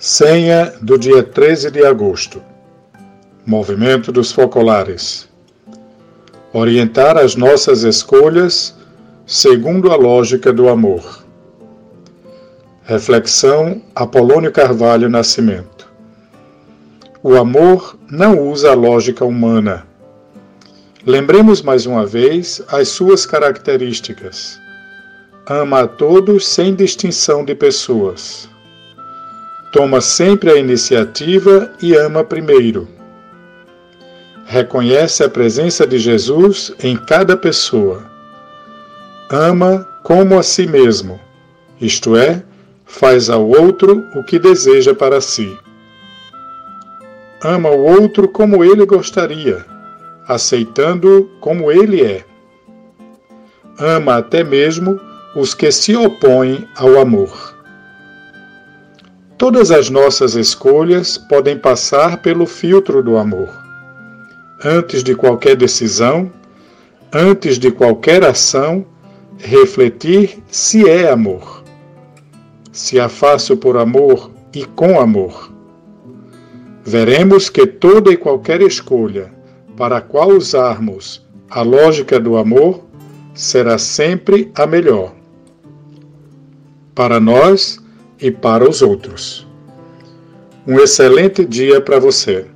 Senha do dia 13 de agosto. Movimento dos Focolares. Orientar as nossas escolhas segundo a lógica do amor. Reflexão Apolônio Carvalho Nascimento. O amor não usa a lógica humana. Lembremos mais uma vez as suas características. Ama a todos sem distinção de pessoas Toma sempre a iniciativa e ama primeiro. Reconhece a presença de Jesus em cada pessoa. Ama como a si mesmo, isto é, faz ao outro o que deseja para si. Ama o outro como ele gostaria, aceitando-o como ele é. Ama até mesmo os que se opõem ao amor. Todas as nossas escolhas podem passar pelo filtro do amor. Antes de qualquer decisão, antes de qualquer ação, refletir se é amor. Se a faço por amor e com amor. Veremos que toda e qualquer escolha para a qual usarmos a lógica do amor será sempre a melhor. Para nós, e para os outros. Um excelente dia para você.